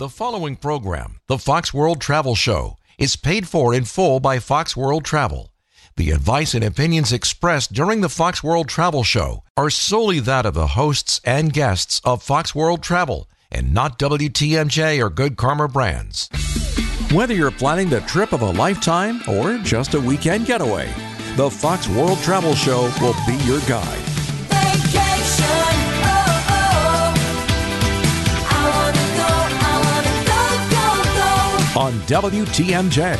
The following program, the Fox World Travel Show, is paid for in full by Fox World Travel. The advice and opinions expressed during the Fox World Travel Show are solely that of the hosts and guests of Fox World Travel and not WTMJ or Good Karma brands. Whether you're planning the trip of a lifetime or just a weekend getaway, the Fox World Travel Show will be your guide. On WTMJ.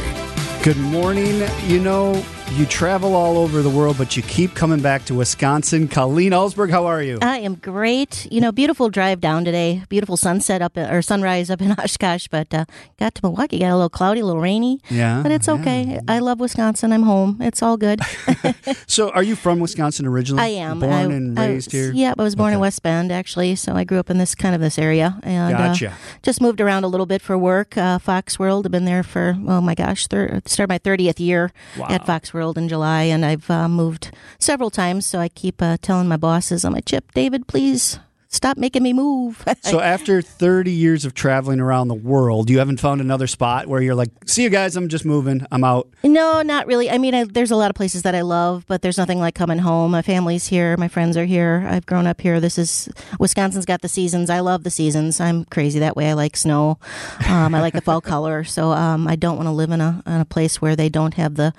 Good morning. You know, you travel all over the world, but you keep coming back to Wisconsin. Colleen Alsberg, how are you? I am great. You know, beautiful drive down today. Beautiful sunset up or sunrise up in Oshkosh, but uh, got to Milwaukee. Got a little cloudy, a little rainy. Yeah, but it's okay. I love Wisconsin. I'm home. It's all good. So, are you from Wisconsin originally? I am Born I, and raised was- here? Yeah, I was born in West Bend actually, so I grew up in this kind of this area and Gotcha. uh, just moved around a little bit for work. Uh, Fox World. I've been there for oh my gosh, thir- started my thirtieth year at Fox World in July, and I've uh, moved several times. So I keep uh, telling my bosses, "I'm like Chip, David, please." Stop making me move. So, after 30 years of traveling around the world, you haven't found another spot where you're like, see you guys, I'm just moving, I'm out. No, not really. I mean, I, there's a lot of places that I love, but there's nothing like coming home. My family's here. My friends are here. I've grown up here. This is Wisconsin's got the seasons. I love the seasons. I'm crazy that way. I like snow. Um, I like the fall color. So um, I don't want to live in a in a place where they don't have the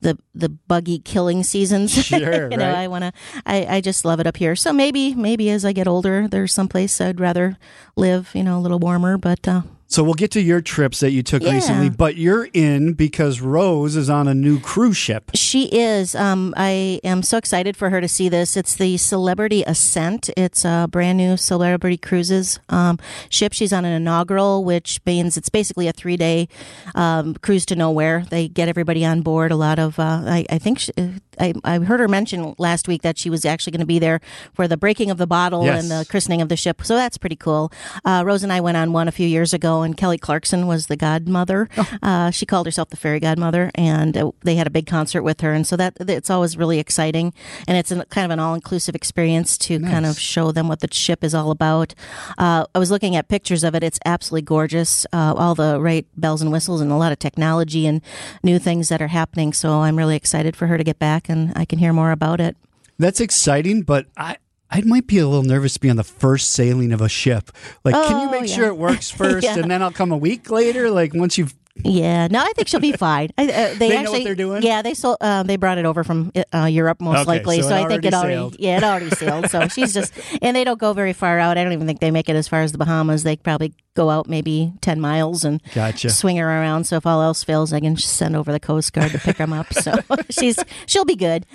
the the buggy killing seasons. Sure, you know, right. I want to. I, I just love it up here. So maybe maybe as I get older, there's some place I'd rather live. You know, a little warmer. But uh, So, we'll get to your trips that you took Yeah. recently, but you're in because Rose is on a new cruise ship. She is. Um, I am so excited for her to see this. It's the Celebrity Ascent. It's a brand new Celebrity Cruises um, ship. She's on an inaugural, which means it's basically a three day um, cruise to nowhere. They get everybody on board. A lot of, uh, I, I think, she, I, I heard her mention last week that she was actually going to be there for the breaking of the bottle Yes. and the christening of the ship. So that's pretty cool. Uh, Rose and I went on one a few years ago, and Kelly Clarkson was the godmother. Uh, she called herself the fairy godmother, and uh, they had a big concert with her. And so that it's always really exciting, and it's an, kind of an all inclusive experience to kind of show them what the ship is all about. Uh, I was looking at pictures of it; it's absolutely gorgeous. Uh, all the right bells and whistles, and a lot of technology and new things that are happening. So I'm really excited for her to get back, and I can hear more about it. That's exciting, but I. I might be a little nervous to be on the first sailing of a ship. Like, can you Oh, make yeah. sure it works first, Yeah. and then I'll come a week later? Like, once you've Yeah, no, I think she'll be fine. I, uh, they, They know what actually, they're doing? Yeah, they sold. Uh, they brought it over from uh, Europe most Okay, likely. so So, I think it already sailed. Yeah, it already sailed. So she's just, and they don't go very far out. I don't even think they make it as far as the Bahamas. They probably go out maybe ten miles and Gotcha. swing her around. So if all else fails, I can just send over the Coast Guard to pick them up. So she's she'll be good.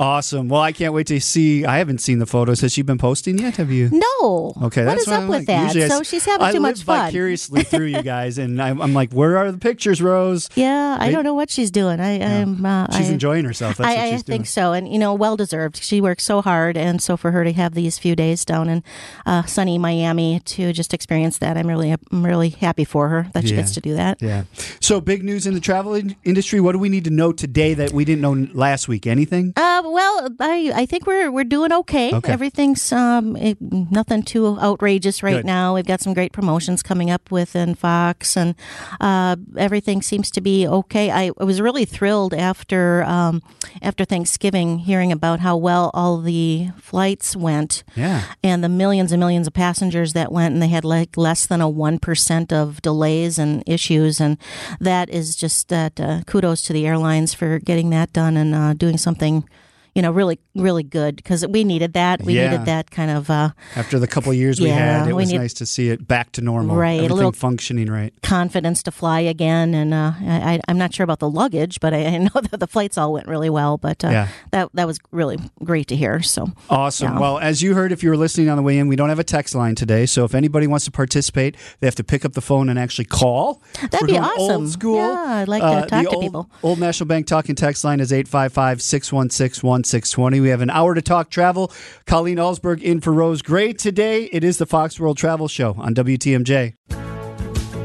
Awesome. Well, I can't wait to see. I haven't seen the photos. Has she been posting yet? Have you? No. Okay, What that's is what up I'm with like. that? Usually I So s- she's having I too much fun. vicariously through you guys, and I'm, I'm like, where are the pictures, Rose? Yeah, I They- don't know what she's doing. I, I'm. Uh, She's I, enjoying herself. That's I, I think so, and you know, well deserved. She works so hard, and so for her to have these few days down in uh, sunny Miami to just experience that, I'm really, I'm really happy for her that she Yeah. gets to do that. Yeah. So, big news in the travel industry. What do we need to know today that we didn't know last week? Anything? Uh, well, I, I think we're we're doing okay. Okay. Everything's um it, nothing too outrageous right Good. now. We've got some great promotions coming up within Fox, and uh, everything seems to be okay. I, I was really thrilled after um, after Thanksgiving hearing about how well all the flights went. Yeah. and the millions and millions of passengers that went and they had like less than a 1% of delays and issues and that is just that uh, kudos to the airlines for getting that done and uh, doing something you know really really good because we needed that we Yeah. needed that kind of uh, After the couple of years we Yeah, had, it we was need- nice to see it back to normal. Right, a Everything little- functioning right. confidence to fly again and uh, I, I'm not sure about the luggage but I, I know that the flights all went really well but uh, Yeah. that that was really great to hear so Awesome. Yeah. Well, as you heard, if you were listening on the way in, we don't have a text line today. So if anybody wants to participate, they have to pick up the phone and actually call. That'd We're be awesome. Old school. Yeah, I'd like to Uh, talk to old, people. Old National Bank talking text line is 855 616 1620. We have an hour to talk travel. Colleen Alsberg in for Rose Gray today. It is the Fox World Travel Show on WTMJ.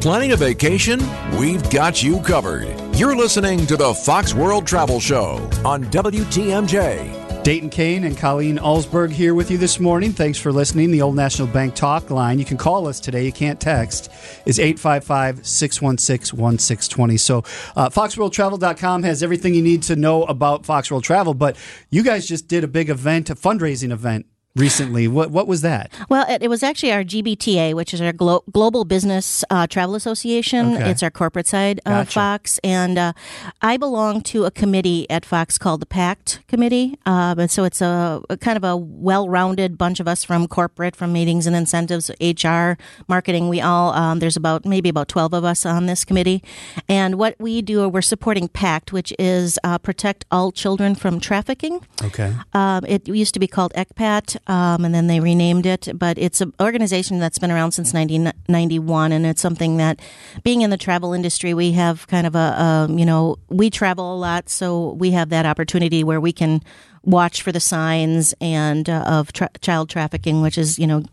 Planning a vacation? We've got you covered. You're listening to the Fox World Travel Show on WTMJ. Dayton Kane and Colleen Alsberg here with you this morning. Thanks for listening. The Old National Bank talk line, you can call us today, you can't text, is 855 616 1620. So, uh, FoxWorldTravel.com has everything you need to know about Fox World Travel, but you guys just did a big event, a fundraising event recently. What, what was that? Well, it, it was actually our GBTA, which is our Glo- Global Business uh, Travel Association. Okay. It's our corporate side of Gotcha. Fox. And uh, I belong to a committee at Fox called the PACT Committee. Uh, and so it's a, a kind of a well rounded bunch of us from corporate, from meetings and incentives, HR, marketing. We all, um, there's about maybe about 12 of us on this committee. And what we do, we're supporting PACT, which is uh, Protect All Children from Trafficking. Okay. Um, it used to be called ECPAT, um, and then they renamed it. But it's an organization that's been around since 1991, and it's something that, being in the travel industry, we have kind of a, a you know, we travel a lot, so we have that opportunity where we can watch for the signs and uh, of tra- child trafficking, which is you know,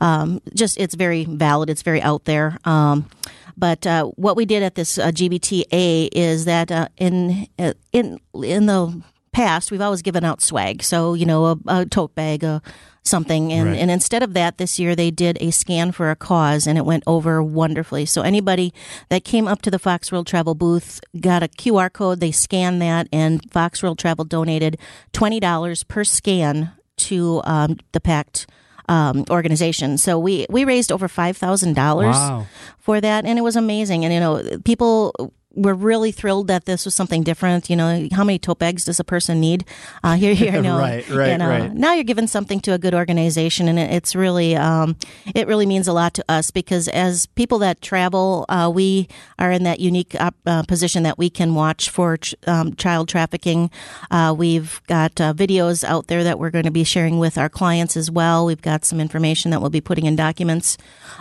um, just it's very valid, it's very out there. Um, but uh, what we did at this uh, GBTA is that uh, in uh, in in the past, we've always given out swag. So, you know, a, a tote bag, a something. And, Right. and instead of that, this year they did a scan for a cause and it went over wonderfully. So, anybody that came up to the Fox World Travel booth got a QR code, they scanned that, and Fox World Travel donated $20 per scan to um, the PACT. Um, organization. So we we raised over five thousand dollars Wow. for that, and it was amazing. And you know, people were really thrilled that this was something different. You know, how many tote bags does a person need? Uh, here, here, no, Right, right, you know, right. Now you're giving something to a good organization, and it, it's really, um, it really means a lot to us because as people that travel, uh, we are in that unique uh, position that we can watch for ch- um, child trafficking. Uh, we've got uh, videos out there that we're going to be sharing with our clients as well. We've got some information that we'll be putting in documents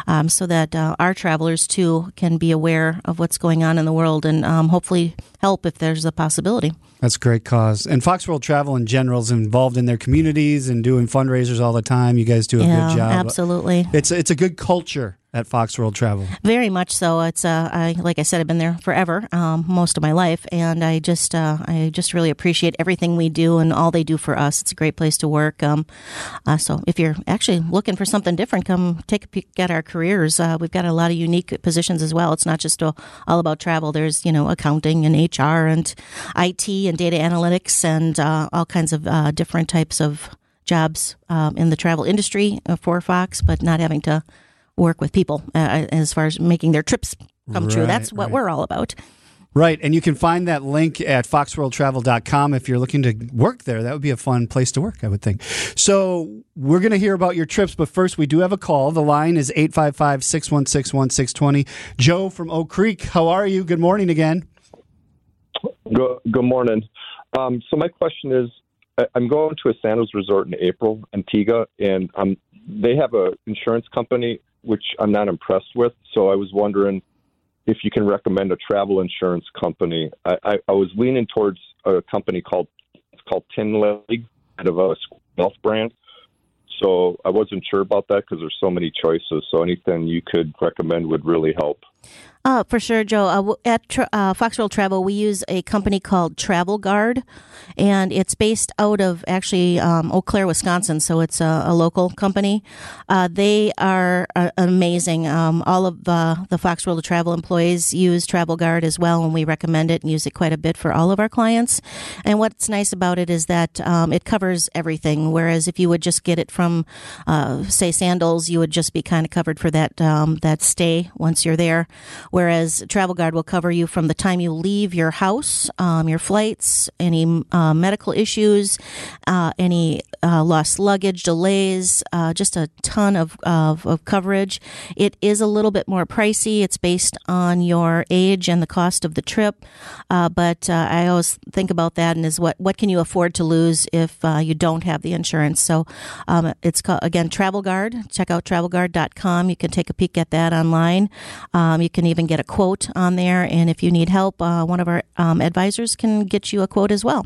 um, so that uh, our travelers too can be aware of what's going on in the world and um, hopefully help if there's a possibility. That's a great cause. And Fox World Travel in general is involved in their communities and doing fundraisers all the time. You guys do a yeah, good job. absolutely. It's it's a good culture at Fox World Travel. Very much so. It's uh, I like I said, I've been there forever, um, most of my life, and I just uh, I just really appreciate everything we do and all they do for us. It's a great place to work. Um, uh, so if you're actually looking for something different, come take a peek at our careers. Uh, we've got a lot of unique positions as well. It's not just all, all about travel. There's you know accounting and HR and IT and data analytics and uh, all kinds of uh, different types of jobs um, in the travel industry uh, for Fox, but not having to work with people uh, as far as making their trips come true. That's what right. we're all about. Right. And you can find that link at foxworldtravel.com if you're looking to work there. That would be a fun place to work, I would think. So we're going to hear about your trips, but first we do have a call. The line is 855 616 1620. Joe from Oak Creek, how are you? Good morning again. Good, good morning. Um, so my question is, I- I'm going to a Sandals resort in April, Antigua, and um, they have a insurance company which I'm not impressed with. So I was wondering if you can recommend a travel insurance company. I, I, I was leaning towards a company called it's called Tin Leg, kind of a golf brand. So I wasn't sure about that because there's so many choices. So anything you could recommend would really help. Uh, for sure, Joe. Uh, at tra- uh, Travel, we use a company called Travel Guard, and it's based out of actually um, Eau Claire, Wisconsin. So it's a, a local company. Uh, they are uh, amazing. Um, all of uh, the Fox World Travel employees use Travel Guard as well, and we recommend it and use it quite a bit for all of our clients. And what's nice about it is that um, it covers everything. Whereas if you would just get it from, say, Sandals, you would just be kind of covered for that um, that stay once you're there. Whereas Travel Guard will cover you from the time you leave your house, um, your flights, any uh, medical issues, uh, any uh, lost luggage, delays, uh, just a ton of, of, of coverage. It is a little bit more pricey. It's based on your age and the cost of the trip. Uh, but uh, I always think about that and is what, what can you afford to lose if you don't have the insurance? So um, it's called, again, Travel Guard. Check out travelguard.com. You can take a peek at that online. Um, you can even get a quote on there. And if you need help, uh, one of our um, advisors can get you a quote as well.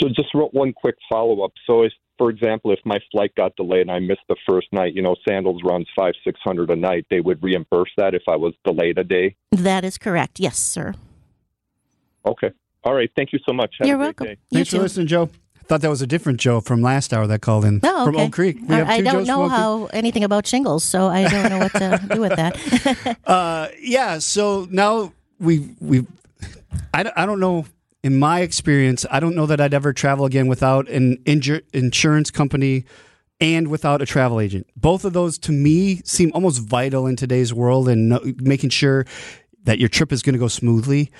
So just real- one quick follow up. So if, for example, if my flight got delayed and I missed the first night, you know, Sandals runs five, six hundred a night. They would reimburse that if I was delayed a day. That is correct. Yes, sir. Okay. All right. Thank you so much. Have You're a great welcome. day. You Thanks too. for listening, Joe. Thought that was a different Joe from last hour that called in Oh, from okay. Oak Creek. We I, have I don't Joes know how anything about shingles, so I don't know what to do with that. Uh, yeah. So now we we, I, don't- I don't know. In my experience, I don't know that I'd ever travel again without an injur- insurance company and without a travel agent. Both of those to me seem almost vital in today's world and no, making sure that your trip is going to go smoothly.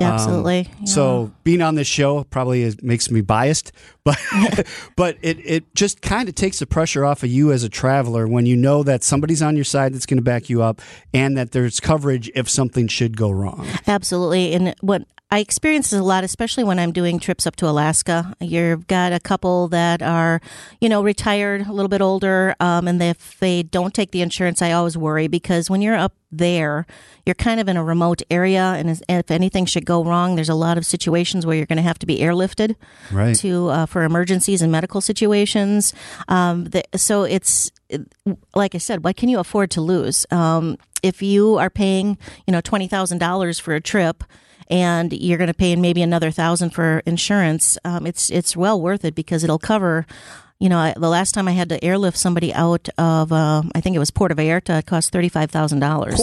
Um, Absolutely. yeah. So being on this show probably is, makes me biased, but but it, it just kind of takes the pressure off of you as a traveler when you know that somebody's on your side that's going to back you up and that there's coverage if something should go wrong. Absolutely. And what I experience this a lot, especially when I'm doing trips up to Alaska. You've got a couple that are, you know, retired, a little bit older, um, and if they don't take the insurance, I always worry because when you're up there, you're kind of in a remote area, and if anything should go wrong, there's a lot of situations where you're going to have to be airlifted Right. to uh, for emergencies and medical situations. Um, the, so it's like I said, what can you afford to lose? Um, if you are paying, you know, twenty thousand dollars for a trip. And you're going to pay maybe another thousand for insurance. Um, it's it's well worth it because it'll cover. You know, I, the last time I had to airlift somebody out of, uh, I think it was Puerto Vallarta, it cost thirty five thousand dollars.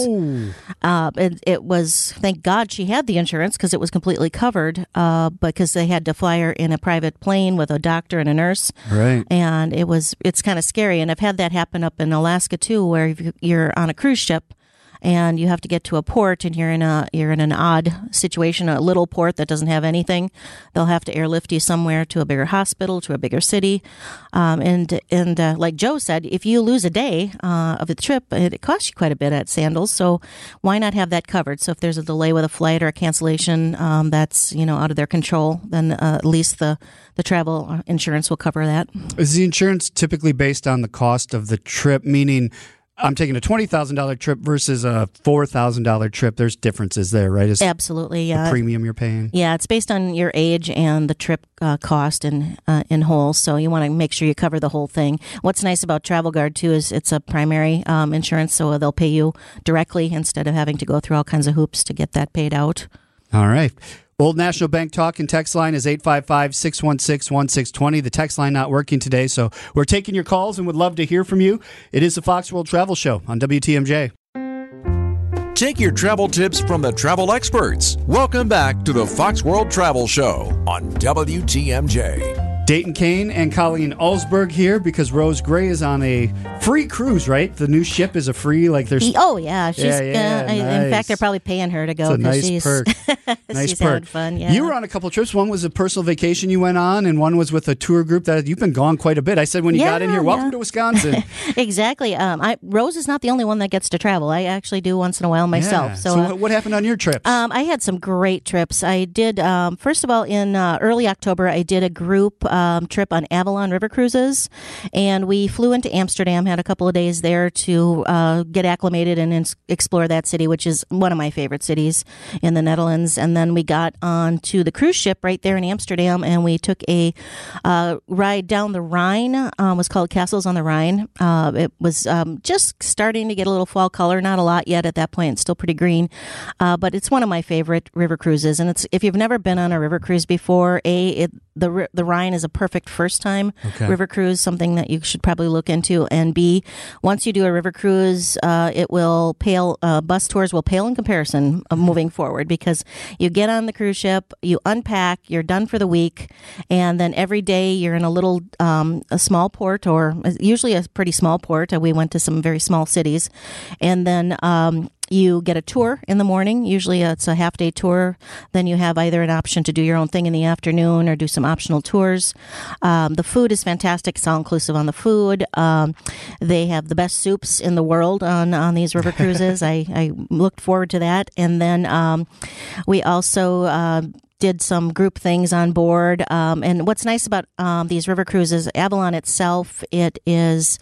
Uh, it, it was thank God she had the insurance because it was completely covered. Uh, because they had to fly her in a private plane with a doctor and a nurse, Right. and it was it's kind of scary. And I've had that happen up in Alaska too, where if you're on a cruise ship and you have to get to a port and you're in a you're in an odd situation, a little port that doesn't have anything. They'll have to airlift you somewhere to a bigger hospital, to a bigger city, um, and and uh, like Joe said, if you lose a day uh, of the trip, it, costs you quite a bit at Sandals. So why not have that covered? So if there's a delay with a flight or a cancellation um, that's you know out of their control, then uh, at least the the travel insurance will cover that. Is the insurance typically based on the cost of the trip? Meaning, I'm taking a twenty thousand dollar trip versus a four thousand dollar trip. There's differences there, right? Is Absolutely, the yeah. premium you're paying? Yeah, it's based on your age and the trip uh, cost in uh, in whole. So you want to make sure you cover the whole thing. What's nice about Travel Guard too is it's a primary um, insurance, so they'll pay you directly instead of having to go through all kinds of hoops to get that paid out. All right. Old National Bank talk and text line is 855 616 1620. The text line not working today, so we're taking your calls and would love to hear from you. It is the Fox World Travel Show on WTMJ. Take your travel tips from the travel experts. Welcome back to the Fox World Travel Show on WTMJ. Dayton Kane and Colleen Alsberg here because Rose Gray is on a free cruise, right? The new ship is a free, like there's Oh yeah, she's. Yeah, yeah, uh, I- In fact, they're probably paying her to it's go a because nice she's perk. nice she's perk. fun. Yeah, You were on a couple trips. One was a personal vacation you went on, and one was with a tour group that you've been gone quite a bit. I said when you got in here, welcome yeah. to Wisconsin. exactly. Um, I, Rose is not the only one that gets to travel. I actually do once in a while myself. Yeah. So, So, uh, what, what happened on your trips? Um, I had some great trips. I did, um, first of all, in uh, early October, I did a group um, trip on Avalon River Cruises. And we flew into Amsterdam, had a couple of days there to uh, get acclimated and ins- explore that city, which is one of my favorite cities in the Netherlands. And then we got on to the cruise ship right there in Amsterdam and we took a uh, ride down the Rhine. Um, was called Castles on the Rhine. Uh, it was um, just starting to get a little fall color, not a lot yet at that point. It's still pretty green, uh, but it's one of my favorite river cruises. And it's if you've never been on a river cruise before, a it, the the Rhine is a perfect first time Okay. river cruise, something that you should probably look into. And B, once you do a river cruise, uh, it will pale. Uh, bus tours will pale in comparison of moving forward because you get on the cruise ship, you unpack, you're done for the week, and then every day you're in a little um, a small port or usually a pretty small port. Uh, We went to some very small cities, and then. Um, you get a tour in the morning. Usually it's a half day tour. Then you have either an option to do your own thing in the afternoon or do some optional tours. Um, the food is fantastic. It's all inclusive on the food. Um, they have the best soups in the world on, on these river cruises. I, I looked forward to that. And then um, we also. Uh, did some group things on board. Um, and what's nice about um, these river cruises, Avalon itself, it is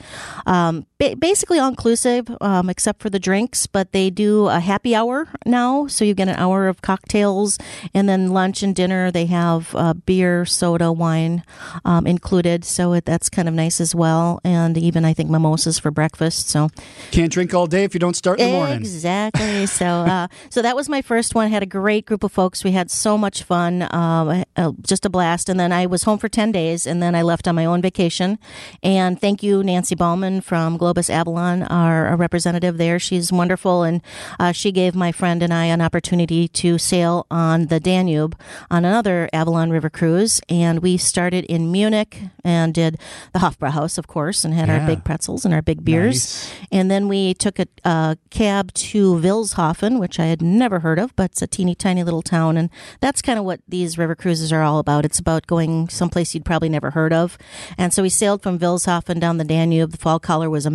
um, basically all inclusive um, except for the drinks, but they do a happy hour now. So you get an hour of cocktails and then lunch and dinner. They have uh, beer, soda, wine um, included. So it, that's kind of nice as well. And even, I think, mimosas for breakfast. So Can't drink all day if you don't start in the morning. Exactly. So, uh, so that was my first one. Had a great group of folks. We had so much fun, uh, uh, just a blast. And then I was home for 10 days and then I left on my own vacation. And thank you, Nancy Ballman from Globus Avalon, our, our representative there. She's wonderful. And uh, she gave my friend and I an opportunity to sail on the Danube on another Avalon River cruise. And we started in Munich and did the Hofbrauhaus, of course, and had Yeah. our big pretzels and our big beers. Nice. And then we took a, a cab to Vilshofen, which I had never heard of, but it's a teeny tiny little town. And that's kind of what these river cruises are all about. It's about going someplace you'd probably never heard of. And so we sailed from Vilshofen down the Danube. The fall color was amazing.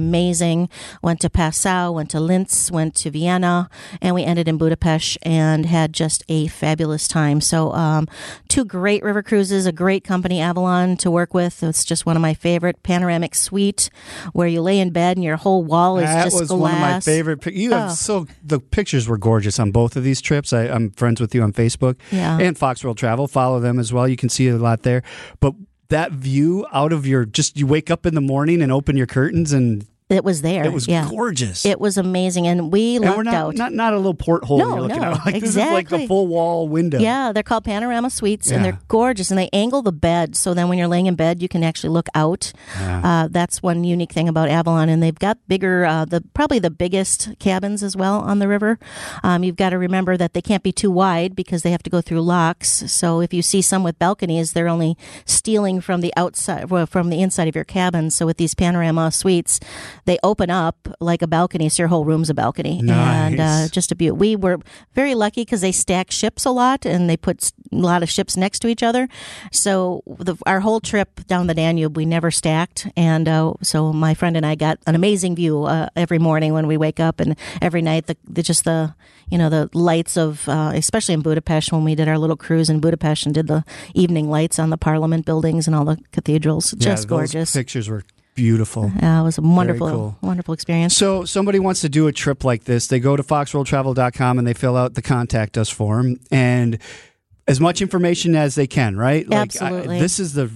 Went to Passau, went to Linz, went to Vienna, and we ended in Budapest and had just a fabulous time. So, um, two great river cruises, a great company, Avalon, to work with. It's just one of my favorite panoramic suite where you lay in bed and your whole wall is just glass. That just was glass. one of my favorite. You have Oh. so the pictures were gorgeous on both of these trips. I, I'm friends with you on Facebook Yeah. and Fox World Travel. Follow them as well. You can see a lot there. But that view out of your just you wake up in the morning and open your curtains and It was there. it was yeah. gorgeous. It was amazing, and we and we're not, out. not not a little porthole No, you're looking no, at. Like this is like the full wall window. yeah, they're called panorama suites, and they're gorgeous. And they angle the bed, so then when you're laying in bed, you can actually look out. Uh, that's one unique thing about Avalon, and they've got bigger, uh, the probably the biggest cabins as well on the river. Um, you've got to remember that they can't be too wide because they have to go through locks. So if you see some with balconies, they're only stealing from the outside, well, from the inside of your cabin. So with these panorama suites, they open up like a balcony, so your whole room's a balcony, and uh, just a beaut. We were very lucky because they stack ships a lot and they put a lot of ships next to each other. So the, our whole trip down the Danube, we never stacked, and uh, so my friend and I got an amazing view uh, every morning when we wake up, and every night the, the just the you know the lights of uh, especially in Budapest when we did our little cruise in Budapest and did the evening lights on the Parliament buildings and all the cathedrals, Yeah, just gorgeous. Pictures were beautiful. Uh, it was a wonderful, cool. wonderful experience. So somebody wants to do a trip like this, they go to foxworldtravel.com and they fill out the contact us form and as much information as they can, right? Like, I- Absolutely. this is the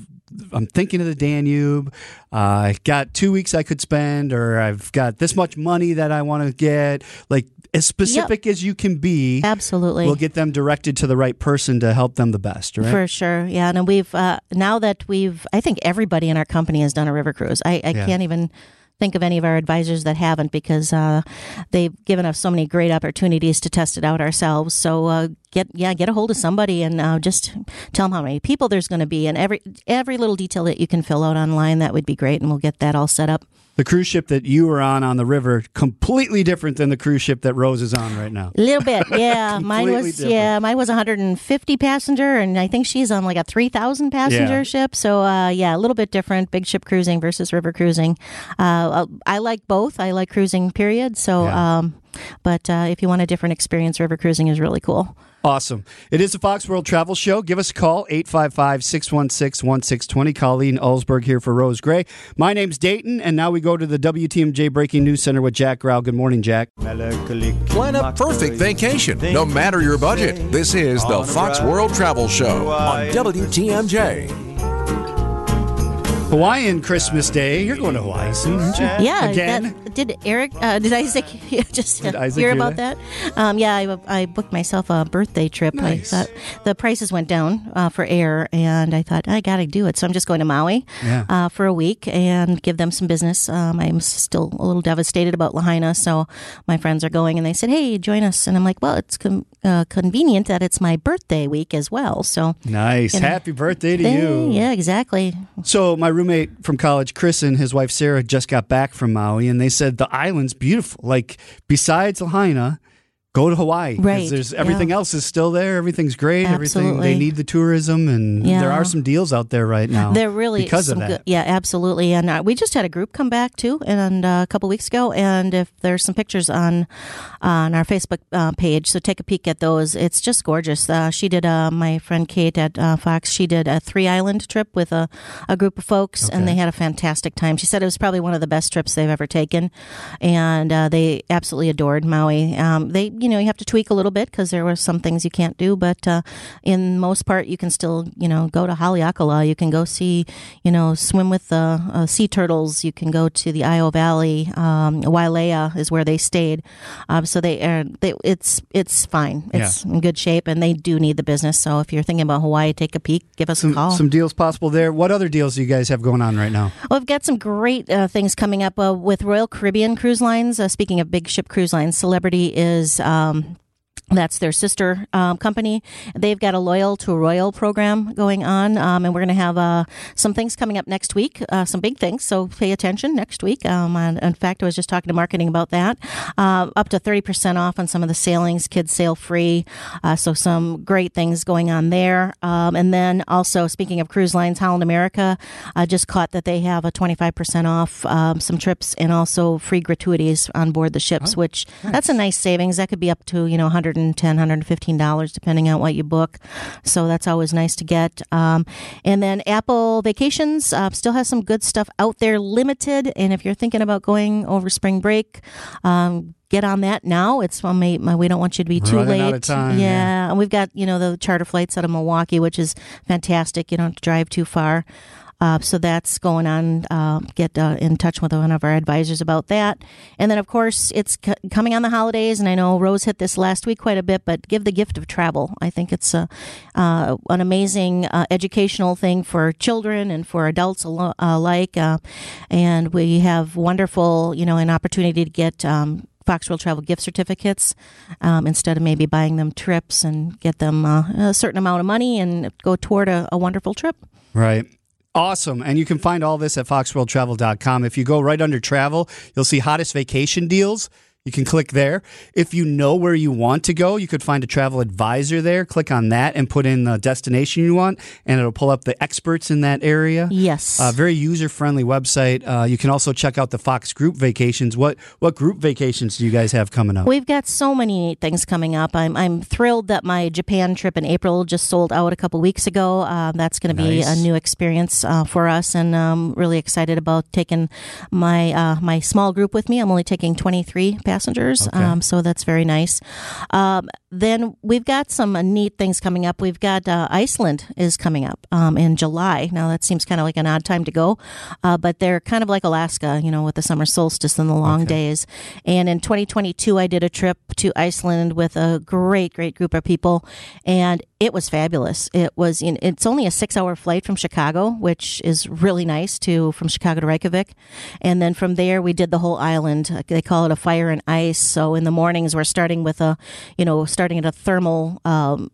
I'm thinking of the Danube. Uh, I got two weeks I could spend, or I've got this much money that I want to get. Like as specific as you can be, Absolutely. we'll get them directed to the right person to help them the best, right? For sure, yeah. And we've uh, now that we've, I think everybody in our company has done a river cruise. I, I Yeah. can't even think of any of our advisors that haven't because uh, they've given us so many great opportunities to test it out ourselves. So uh, get yeah, get a hold of somebody and uh, just tell them how many people there's going to be and every every little detail that you can fill out online. That would be great, and we'll get that all set up. The cruise ship that you were on on the river completely different than the cruise ship that Rose is on right now. A little bit, yeah. mine was different. yeah, mine was 150 passenger, and I think she's on like a 3,000 passenger Yeah. ship. So uh, yeah, a little bit different. Big ship cruising versus river cruising. Uh, I like both. I like cruising. Period. So, Yeah. um, but uh, if you want a different experience, river cruising is really cool. Awesome. It is the Fox World Travel Show. Give us a call, 855 616 1620. Colleen Alsberg here for Rose Gray. My name's Dayton, and now we go to the WTMJ Breaking News Center with Jack Grau. Good morning, Jack. Plan a perfect vacation, no matter your budget. This is the Fox World Travel Show on WTMJ. Hawaiian Christmas Day. You're going to Hawaii soon, aren't you? Yeah. Again? that- did Eric? Uh, did Isaac just Did Isaac hear about that? Um, yeah, I, I booked myself a birthday trip. Nice. I thought the prices went down uh, for air, and I thought I got to do it. So I'm just going to Maui Yeah. uh, for a week and give them some business. Um, I'm still a little devastated about Lahaina, so my friends are going, and they said, "Hey, join us." And I'm like, "Well, it's com- uh, convenient that it's my birthday week as well." So. Nice. You know, Happy birthday to you. Yeah, exactly. So, my roommate from college, Chris, and his wife Sarah just got back from Maui, and they said the island's beautiful. Like, besides Lahaina, go to Hawaii. Right, There's everything yeah. else is still there. Everything's great. Everything they need the tourism, and Yeah. there are some deals out there right now. There really because of that. good, yeah, absolutely. And uh, we just had a group come back too, and uh, a couple weeks ago. And if there's some pictures on on our Facebook uh, page, so take a peek at those. It's just gorgeous. Uh, she did uh, my friend Kate at uh, Fox. She did a three island trip with a, a group of folks, and they had a fantastic time. She said it was probably one of the best trips they've ever taken, and uh, they absolutely adored Maui. Um, they you know you have to tweak a little bit because there were some things you can't do, but uh, in most part you can still you know go to Haleakala. You can go see you know swim with the uh, sea turtles. You can go to the Iao Valley. Um, Wailea is where they stayed, um, so they, are, they it's it's fine. It's in good shape, and they do need the business. So if you're thinking about Hawaii, take a peek. Give us a Some, call. some deals possible there. What other deals do you guys have going on right now? Well, we've got some great uh, things coming up uh, with Royal Caribbean Cruise Lines. Uh, speaking of big ship cruise lines, Celebrity is. Um, that's their sister um, company. They've got a loyal to royal program going on, um, and we're going to have uh, some things coming up next week, uh, some big things. So pay attention next week. Um, and in fact, I was just talking to marketing about that. Uh, up to thirty percent off on some of the sailings, kids sail free. Uh, so some great things going on there. Um, and then also speaking of cruise lines, Holland America uh, just caught that they have a twenty five percent off um, some trips and also free gratuities on board the ships, which that's a nice savings. That could be up to you know 110 115 dollars depending on what you book. So that's always nice to get. Um, and then apple vacations uh, still has some good stuff out there limited. And if you're thinking about going over spring break um, get on that now. It's well, may, we don't want you to be too Running late. time, yeah. yeah. and we've got you know the charter flights out of milwaukee which is fantastic. You don't have to drive too far uh, so that's going on. Uh, get uh, in touch with one of our advisors about that. And then, of course, it's c- coming on the holidays. And I know Rose hit this last week quite a bit, but give the gift of travel. I think it's a, uh, an amazing uh, educational thing for children and for adults alike. Uh, and we have wonderful, you know, an opportunity to get. Um, Fox World Travel gift certificates um, instead of maybe buying them trips and get them uh, a certain amount of money and go toward a, a wonderful trip. Right. Awesome. And you can find all this at foxworldtravel.com. If you go right under travel, you'll see hottest vacation deals. You can click there. If you know where you want to go, you could find a travel advisor there. Click on that and put in the destination you want, and it'll pull up the experts in that area. Yes. Uh, very user friendly website. Uh, you can also check out the Fox Group Vacations. What what group vacations do you guys have coming up? We've got so many things coming up. I'm I'm thrilled that my Japan trip in April just sold out a couple weeks ago. Uh, that's going to be Nice. a new experience uh, for us, and um, really excited about taking my uh, my small group with me. I'm only taking 23 passengers, Okay. um, so that's very nice. Um, then we've got some neat things coming up. We've got uh, Iceland is coming up um, in July. Now that seems kind of like an odd time to go, uh, but they're kind of like Alaska, you know, with the summer solstice and the long days. And in 2022, I did a trip to Iceland with a great, great group of people, and it was fabulous. It was in, it's only a six hour flight from Chicago, which is really nice to from Chicago to Reykjavik, and then from there we did the whole island. They call it a fire and ice. So in the mornings we're starting with a, you know, starting at a thermal um,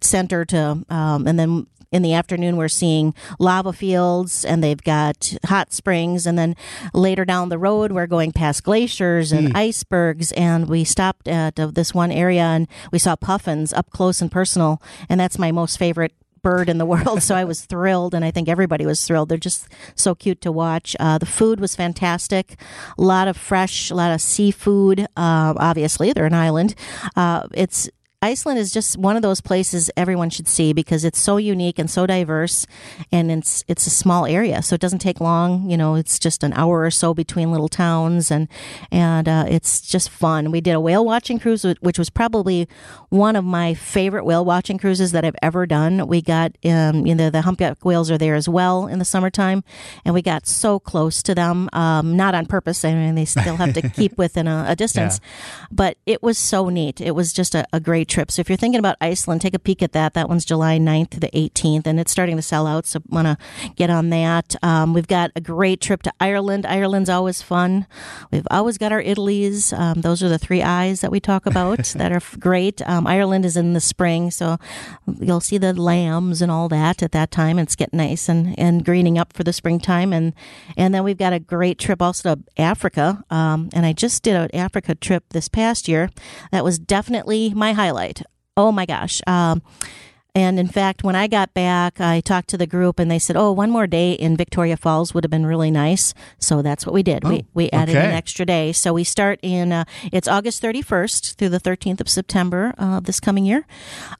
center to, um, and then in the afternoon we're seeing lava fields and they've got hot springs. And then later down the road we're going past glaciers and icebergs. And we stopped at uh, this one area and we saw puffins up close and personal. And that's my most favorite bird in the world. So i was thrilled and i think everybody was thrilled. They're just so cute to watch. Uh, the food was fantastic. A lot of fresh a lot of seafood uh, obviously they're an island. Uh, it's Iceland is just one of those places everyone should see because it's so unique and so diverse, and it's it's a small area, so it doesn't take long. You know, it's just an hour or so between little towns, and and uh, it's just fun. We did a whale watching cruise, which was probably one of my favorite whale watching cruises that I've ever done. We got um, you know the humpback whales are there as well in the summertime, and we got so close to them, um, not on purpose. I mean, they still have to keep within a, a distance, but it was so neat. It was just a, a great trip. So if you're thinking about Iceland, take a peek at that. That one's July 9th to the 18th, and it's starting to sell out. So want to get on that. Um, we've got a great trip to Ireland. Ireland's always fun. We've always got our Italy's. Um, those are the three I's that we talk about that are great. Um, Ireland is in the spring, so you'll see the lambs and all that at that time. It's getting nice and, and greening up for the springtime. And, and then we've got a great trip also to Africa. Um, and I just did an Africa trip this past year. That was definitely my highlight. Oh my gosh. Um, And in fact, when I got back, I talked to the group and they said, "Oh, one more day in Victoria Falls would have been really nice." So that's what we did. we we added okay. an extra day. So we start in uh, it's August 31st through the 13th of September of this coming year,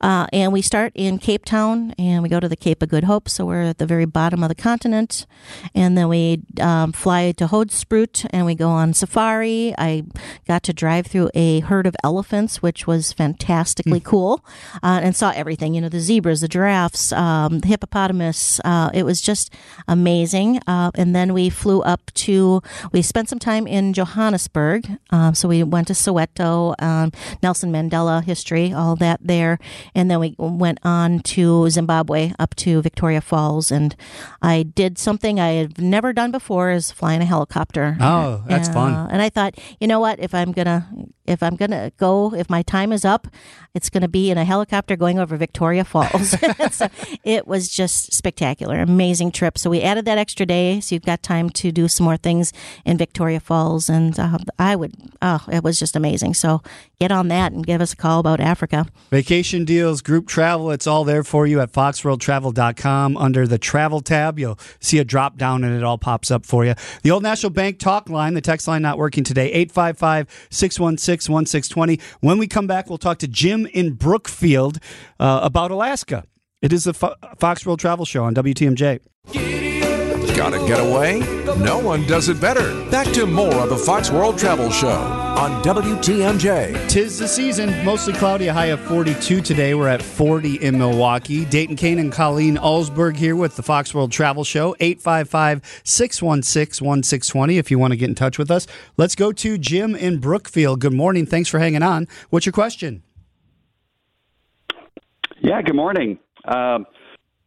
uh, and we start in Cape Town and we go to the Cape of Good Hope. So we're at the very bottom of the continent, and then we um, fly to Hoedspruit and we go on safari. I got to drive through a herd of elephants, which was fantastically cool, uh, and saw everything. You know, the zebras, the giraffes, um, the hippopotamus. Uh, it was just amazing. Uh, and then we flew up to. We spent some time in Johannesburg. Um, so we went to Soweto, um, Nelson Mandela history, all that there, and then we went on to Zimbabwe, up to Victoria Falls, and I did something I had never done before, is flying a helicopter. Oh, that's Uh, fun. And I thought, you know what? If I'm gonna, if I'm gonna go, if my time is up, it's gonna be in a helicopter going over Victoria Falls. so it was just spectacular, amazing trip. So we added that extra day, so you've got time to do some more things in Victoria Falls. And uh, I would, oh, it was just amazing. So get on that and give us a call about Africa. Vacation deals, group travel, it's all there for you at foxworldtravel.com. Under the travel tab, you'll see a drop down and it all pops up for you. The Old National Bank talk line, the text line not working today, 855 616 1620. When we come back, we'll talk to Jim in Brookfield uh, about Alaska. It is the Fo- Fox World Travel Show on WTMJ. Got to get away? No one does it better. Back to more of the Fox World Travel Show on WTMJ. Tis the season. Mostly cloudy, a high of 42 today. We're at 40 in Milwaukee. Dayton Kane and Colleen Alsberg here with the Fox World Travel Show. 855 616 1620 if you want to get in touch with us. Let's go to Jim in Brookfield. Good morning. Thanks for hanging on. What's your question? Yeah, good morning. Um,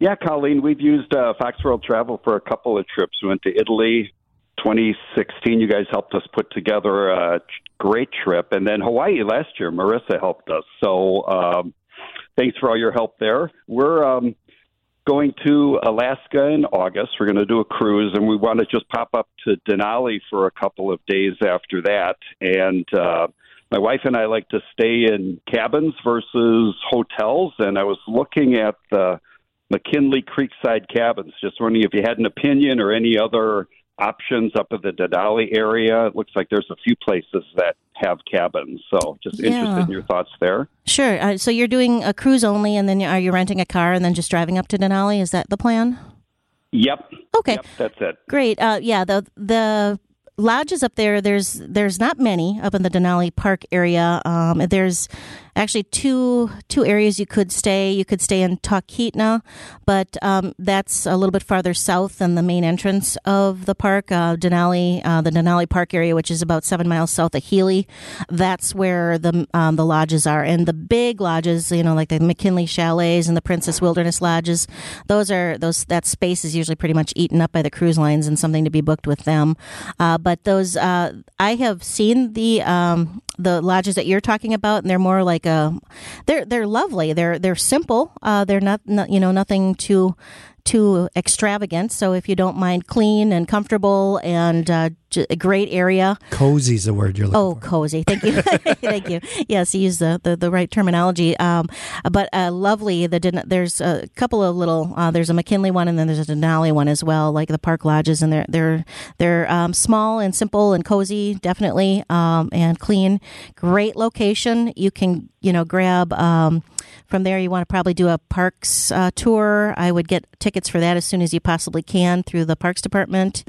yeah, Colleen, we've used uh, Fox World Travel for a couple of trips. We went to Italy 2016. You guys helped us put together a great trip. And then Hawaii last year, Marissa helped us. So um, thanks for all your help there. We're um, going to Alaska in August. We're going to do a cruise, and we want to just pop up to Denali for a couple of days after that. And uh, my wife and I like to stay in cabins versus hotels. And I was looking at the McKinley Creekside cabins. Just wondering if you had an opinion or any other options up in the Denali area. It looks like there's a few places that have cabins. So just Yeah. interested in your thoughts there. Sure. Uh, so you're doing a cruise only, and then are you renting a car and then just driving up to Denali? Is that the plan? Yep. Okay. Yep, that's it. Great. Uh, yeah, the the lodges up there. There's there's not many up in the Denali Park area. Um, there's actually two two areas you could stay. You could stay in Talkeetna, but um, that's a little bit farther south than the main entrance of the park. Uh, Denali, uh, the Denali Park area, which is about seven miles south of Healy, that's where the um, the lodges are. And the big lodges, you know, like the McKinley Chalets and the Princess Wilderness Lodges, those are those that space is usually pretty much eaten up by the cruise lines and something to be booked with them. Uh, but those, uh, I have seen the um, the lodges that you're talking about, and they're more like a, they're they're lovely. They're they're simple. Uh, they're not, not you know nothing too too extravagant. So if you don't mind clean and comfortable and uh, j- a great area, Cozy is the word you're looking for. Oh, for. cozy. Thank you. Thank you. Yes, you use the, the, the right terminology. Um, but uh, lovely. The Den- there's a couple of little. Uh, there's a McKinley one, and then there's a Denali one as well, like the park lodges, and they're they're they're um, small and simple and cozy, definitely, um, and clean. Great location. You can you know grab. Um, from there, you want to probably do a parks uh, tour. I would get tickets for that as soon as you possibly can through the parks department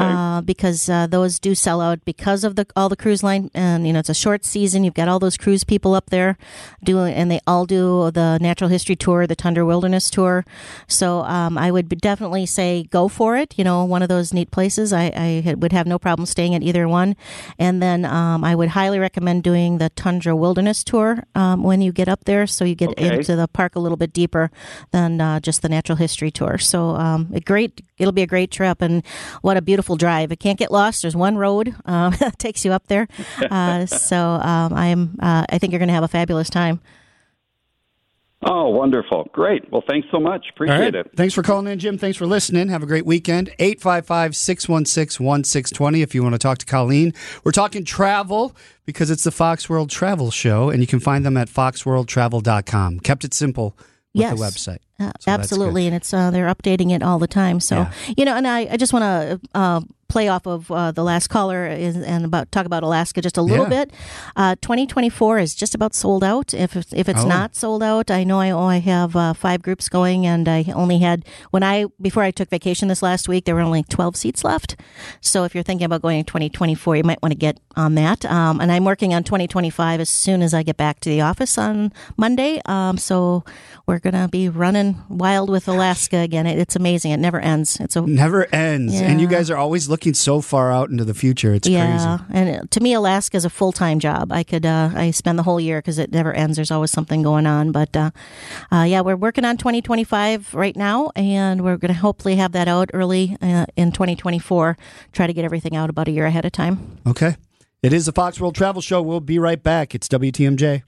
uh, because uh, those do sell out because of the all the cruise line and you know it's a short season. You've got all those cruise people up there doing, and they all do the natural history tour, the Tundra Wilderness tour. So um, I would definitely say go for it. You know, one of those neat places. I, I would have no problem staying at either one, and then um, I would highly recommend doing the Tundra Wilderness tour um, when you get up there, so you get Okay. into the park a little bit deeper than uh, just the natural history tour. So um, a great, it'll be a great trip, and what a beautiful drive! It can't get lost. There's one road um, that takes you up there. Uh, so um, I am, uh, I think you're going to have a fabulous time. Oh, wonderful. Great. Well, thanks so much. Appreciate right. it. Thanks for calling in, Jim. Thanks for listening. Have a great weekend. 855 616 1620 if you want to talk to Colleen. We're talking travel because it's the Fox World Travel Show, and you can find them at foxworldtravel.com. Kept it simple, with Yes. the website. Uh, So that's absolutely, and it's uh, they're updating it all the time. So Yeah. you know, and I, I just want to uh, play off of uh, the last caller is, and about talk about Alaska just a little Yeah. bit. Uh, 2024 is just about sold out. If it's, if it's Oh. not sold out, I know I, oh, I have uh, five groups going, and I only had when I before I took vacation this last week, there were only 12 seats left. So if you're thinking about going in 2024, you might want to get on that. Um, and I'm working on 2025 as soon as I get back to the office on Monday. Um, so we're gonna be running wild with Alaska again. It, it's amazing. It never ends. It's a Never ends, and you guys are always looking so far out into the future. It's yeah, crazy. and to me, Alaska is a full time job. I could uh, I spend the whole year because it never ends. There's always something going on. But uh, uh, yeah, we're working on 2025 right now, and we're going to hopefully have that out early uh, in 2024. Try to get everything out about a year ahead of time. Okay. It is the Fox World Travel Show. We'll be right back. It's WTMJ.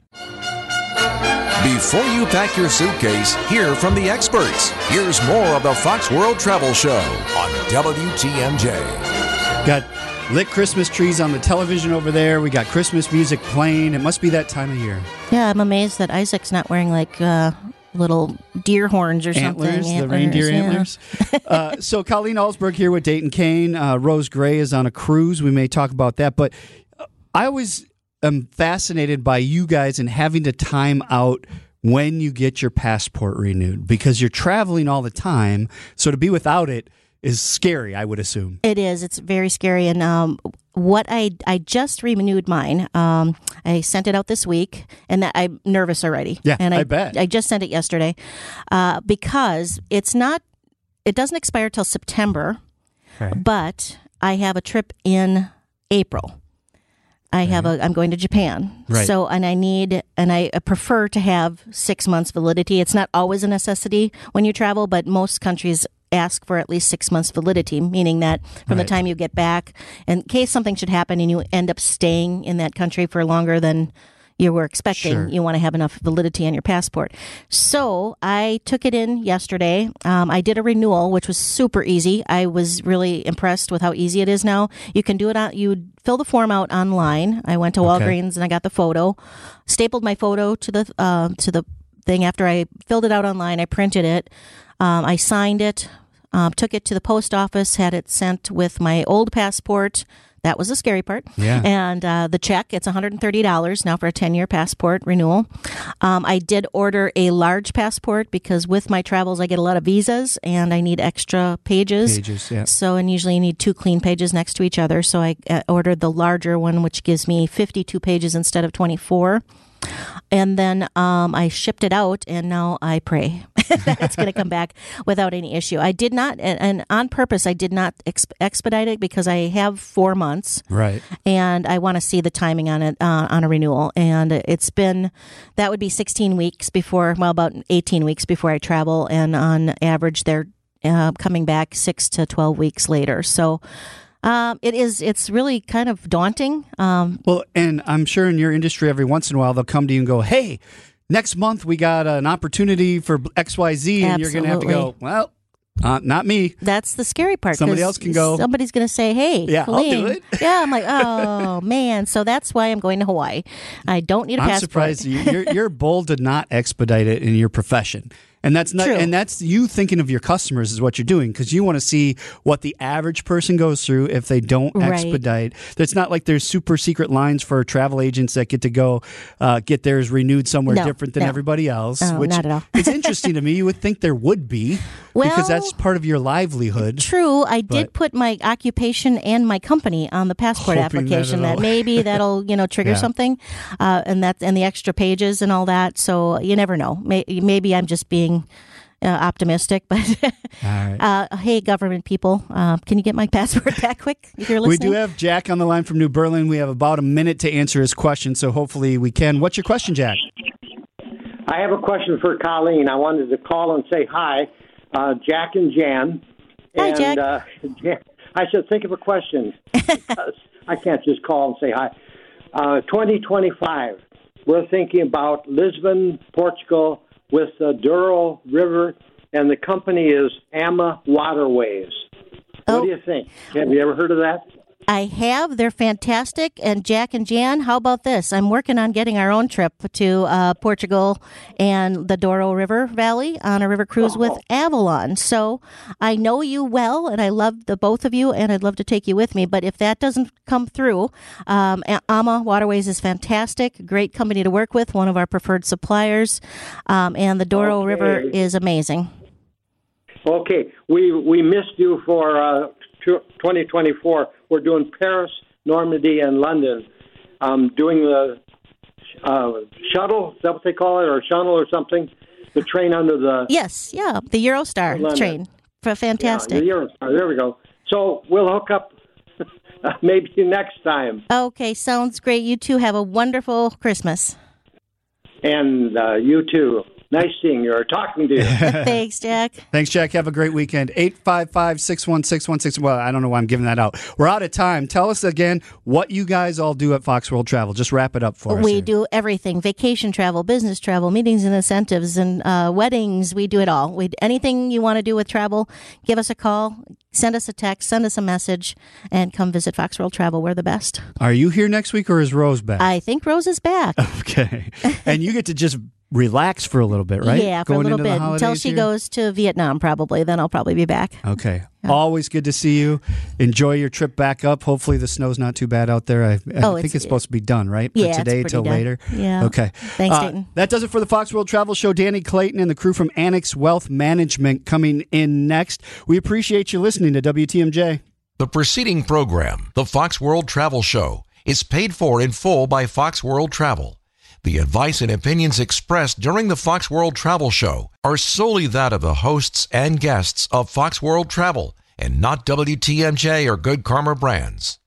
Before you pack your suitcase, hear from the experts. Here's more of the Fox World Travel Show on WTMJ. Got lit Christmas trees on the television over there. We got Christmas music playing. It must be that time of year. Yeah, I'm amazed that Isaac's not wearing like uh, little deer horns or Antlers, something. the reindeer yeah. antlers. uh, so, Colleen Alsberg here with Dayton Kane. Uh, Rose Gray is on a cruise. We may talk about that. But uh, I always am fascinated by you guys and having to time out when you get your passport renewed because you're traveling all the time. So, to be without it is scary, I would assume. It is. It's very scary. And um, what I I just renewed mine. Um, I sent it out this week, and that, I'm nervous already. Yeah, and I bet. I just sent it yesterday uh, because it's not. It doesn't expire till September, Okay. but I have a trip in April. I have a. I'm going to Japan. Right. So, and I need, and I prefer to have six months validity. It's not always a necessity when you travel, but most countries ask for at least six months validity, meaning that from Right. the time you get back, in case something should happen and you end up staying in that country for longer than you were expecting, Sure. you want to have enough validity on your passport. So I took it in yesterday. Um, I did a renewal, which was super easy. I was really impressed with how easy it is now. You can do it on, you fill the form out online. I went to Okay. Walgreens and I got the photo, stapled my photo to the, uh, to the thing after I filled it out online. I printed it. Um, I signed it, um, took it to the post office, had it sent with my old passport. That was the scary part. Yeah. And uh, the check, it's $130 now for a 10 year passport renewal. Um, I did order a large passport because with my travels, I get a lot of visas and I need extra pages. Pages, yeah. So, and usually you need two clean pages next to each other. So I uh, ordered the larger one, which gives me 52 pages instead of 24. And then um, I shipped it out, and now I pray that it's going to come back without any issue. I did not, and, and on purpose, I did not ex- expedite it because I have four months Right. and I want to see the timing on it uh, on a renewal. And it's been that would be 16 weeks before, well, about 18 weeks before I travel, and on average, they're uh, coming back six to 12 weeks later. So. Um, it is. It's really kind of daunting. Um, Well, and I'm sure in your industry, every once in a while, they'll come to you and go, hey, next month we got an opportunity for XYZ. And you're going to have to go, well, uh, not me. that's the scary part. Somebody else can go. Somebody's going to say, "Hey, Yeah, I'll do it." yeah, I'm like, oh man. So that's why I'm going to Hawaii. I don't need a I'm passport. surprised you, you're, you're bold to not expedite it in your profession. And that's not, True. and that's you thinking of your customers is what you're doing because you want to see what the average person goes through if they don't Right. expedite. It's not like there's super secret lines for travel agents that get to go uh, get theirs renewed somewhere No, different than no. everybody else. Oh, which not at all. it's interesting to me. You would think there would be well, because that's part of your livelihood. True, I did put my occupation and my company on the passport Hoping that application. That, maybe that'll you know trigger Yeah. something, uh, and that and the extra pages and all that. So you never know. May, maybe I'm just being uh, optimistic, but All right. uh, hey, government people, uh, can you get my passport back quick if you're We do have Jack on the line from New Berlin. We have about a minute to answer his question, so hopefully we can. What's your question, Jack? I have a question for Colleen. I wanted to call and say hi, uh, Jack and Jan. Hi, and, Jack. Uh, Jan, I should think of a question. because I can't just call and say hi. Uh, 2025, we're thinking about Lisbon, Portugal, with the Douro River, and the company is Ama Waterways. What Oh. do you think? Have you ever heard of that? I have. They're fantastic. And Jack and Jan, how about this? I'm working on getting our own trip to uh, Portugal and the Douro River Valley on a river cruise with Avalon. So I know you well, and I love the both of you, and I'd love to take you with me. But if that doesn't come through, um, AMA Waterways is fantastic. Great company to work with, one of our preferred suppliers. Um, and the Douro Okay. River is amazing. Okay, we we missed you for uh, 2024. We're doing Paris, Normandy, and London. Um, doing the uh, shuttle, is that what they call it, or shuttle or something? The train under the Yes, yeah, the Eurostar London. train. Fantastic. Yeah, the Eurostar. There we go. So we'll hook up maybe next time. Okay, sounds great. You two have a wonderful Christmas. And uh, you too. Nice seeing you or talking to you. Thanks, Jack. Thanks, Jack. Have a great weekend. 855 616 16. Well, I don't know why I'm giving that out. We're out of time. Tell us again what you guys all do at Fox World Travel. Just wrap it up for us. We here. do everything vacation travel, business travel, meetings and incentives, and uh, weddings. We do it all. We Anything you want to do with travel, give us a call, send us a text, send us a message, and come visit Fox World Travel. We're the best. Are you here next week or is Rose back? I think Rose is back. okay. and you get to just relax for a little bit, right? Yeah, for Going a little bit until she here? goes to Vietnam, probably. Then I'll probably be back. Okay. Always good to see you. Enjoy your trip back up. Hopefully the snow's not too bad out there. I, I Oh, think it's- it's, supposed to be done, right? Yeah, For today pretty till done. later. Yeah. Okay. Thanks, Uh, Dayton. That does it for the Fox World Travel Show. Danny Clayton and the crew from Annex Wealth Management coming in next. We appreciate you listening to WTMJ. The preceding program, the Fox World Travel Show, is paid for in full by Fox World Travel. The advice and opinions expressed during the Fox World Travel Show are solely that of the hosts and guests of Fox World Travel and not WTMJ or Good Karma Brands.